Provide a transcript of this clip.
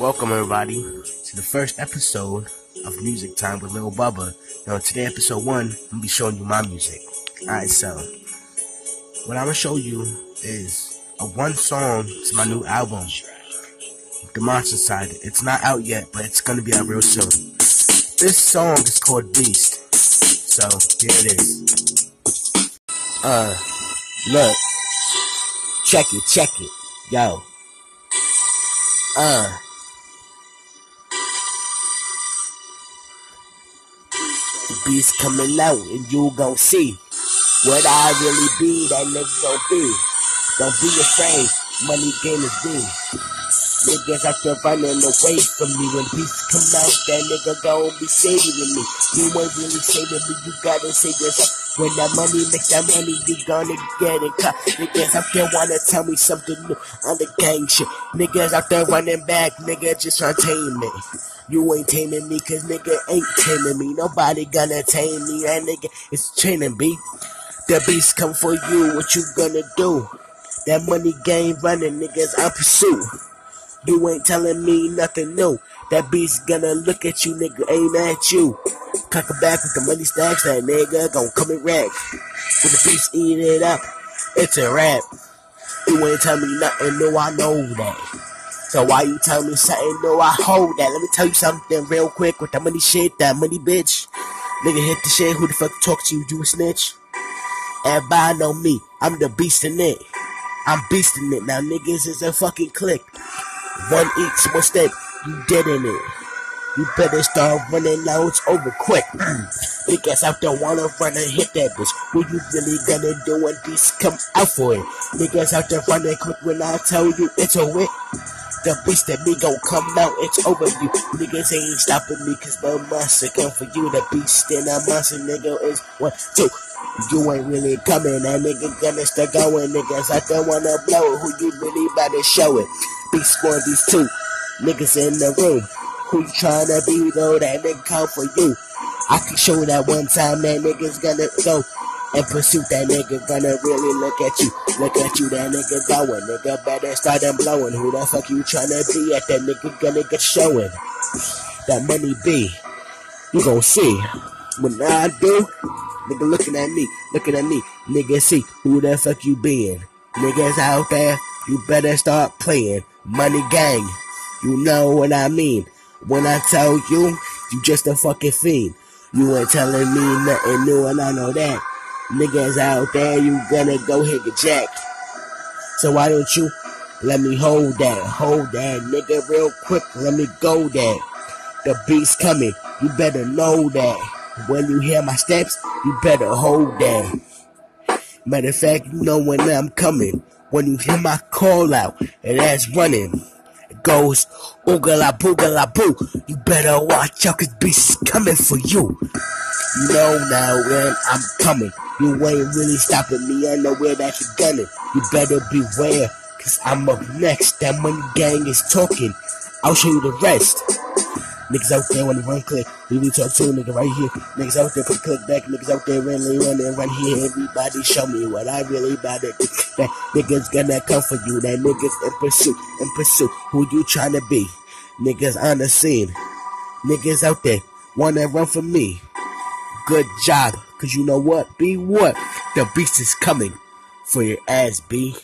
Welcome everybody to the first episode of Music Time with Lil Bubba. Now today episode one, I'm gonna be showing you my music. Alright, so what I'm gonna show you is a one song to my new album, The Monster Side. It's not out yet, but it's gonna be out real soon. This song is called Beast. So here it is. Uh look. Check it, check it. Yo. Uh Beast coming out and you gon' see what I really be, that nigga gon' be. Don't be afraid, money game is big. Niggas out there running away from me. When beasts come out, that nigga gon' be saving me. You ain't really saving me, you gotta save yourself. When that money makes that money, you gonna get it cut. Niggas out there wanna tell me something new on the gang shit. Niggas out there running back, nigga just trying to tame me. You ain't taming me, cause nigga ain't taming me. Nobody gonna tame me. That nigga is training me. The beast come for you, what you gonna do? That money game running, niggas I pursue. You ain't telling me nothing new. That beast gonna look at you, nigga, aim at you. Cock it back with the money stacks, that nigga gon' come and rack. When the beast eat it up, it's a rap. You ain't tell me nothing no, I know that. So why you tell me something no, I hold that. Let me tell you something real quick with that money shit, that money bitch. Nigga hit the shit, who the fuck talk to you, you a snitch? Everybody know me, I'm the beast in it. I'm beasting it. Now niggas is a fucking click. One eats, one step, you in it. You better start running it's over quick. Niggas out there wanna run and hit that bitch. What you really gonna do when these come out for it? Niggas out there running quick when I tell you it's a whip. The beast that me gon' come out, it's over you. Niggas ain't stopping me, cause my monster come for you. The beast and the monster, nigga, is one, two. You ain't really coming, that nigga gonna start going. Niggas out there wanna blow it, who you really about to show it? Beast for these two niggas in the room. Who you tryna be though? That nigga come for you. I can show that one time that nigga's gonna go and pursue that nigga gonna really look at you. Look at you, that nigga going. Nigga better start them blowing. Who the fuck you tryna be at? That nigga gonna get showing. That money be. You gon' see. When I do, nigga looking at me, looking at me. Nigga see who the fuck you been. Niggas out there, you better start playing. Money gang. You know what I mean. When I tell you, you just a fucking fiend. You ain't telling me nothing new and I know that. Niggas out there, you gonna go hit the jack. So why don't you let me hold that, hold that nigga real quick, let me go there. The beast coming, you better know that. When you hear my steps, you better hold that. Matter of fact, you know when I'm coming. When you hear my call out, and that's running. Goes, oogala boogala boo. You better watch out, cause beast is coming for you. You know now when I'm coming. You ain't really stopping me. I know where that you're gunning. You better beware, cause I'm up next. That money gang is talking. I'll show you the rest. Niggas out there wanna run click. We be talk to a nigga right here. Niggas out there put click back. Niggas out there running, running, run here. Everybody show me what I really about do. That niggas gonna come for you. That niggas in pursuit, in pursuit. Who you tryna be? Niggas on the scene. Niggas out there wanna run for me. Good job. Cause you know what? Be what? The beast is coming for your ass, B.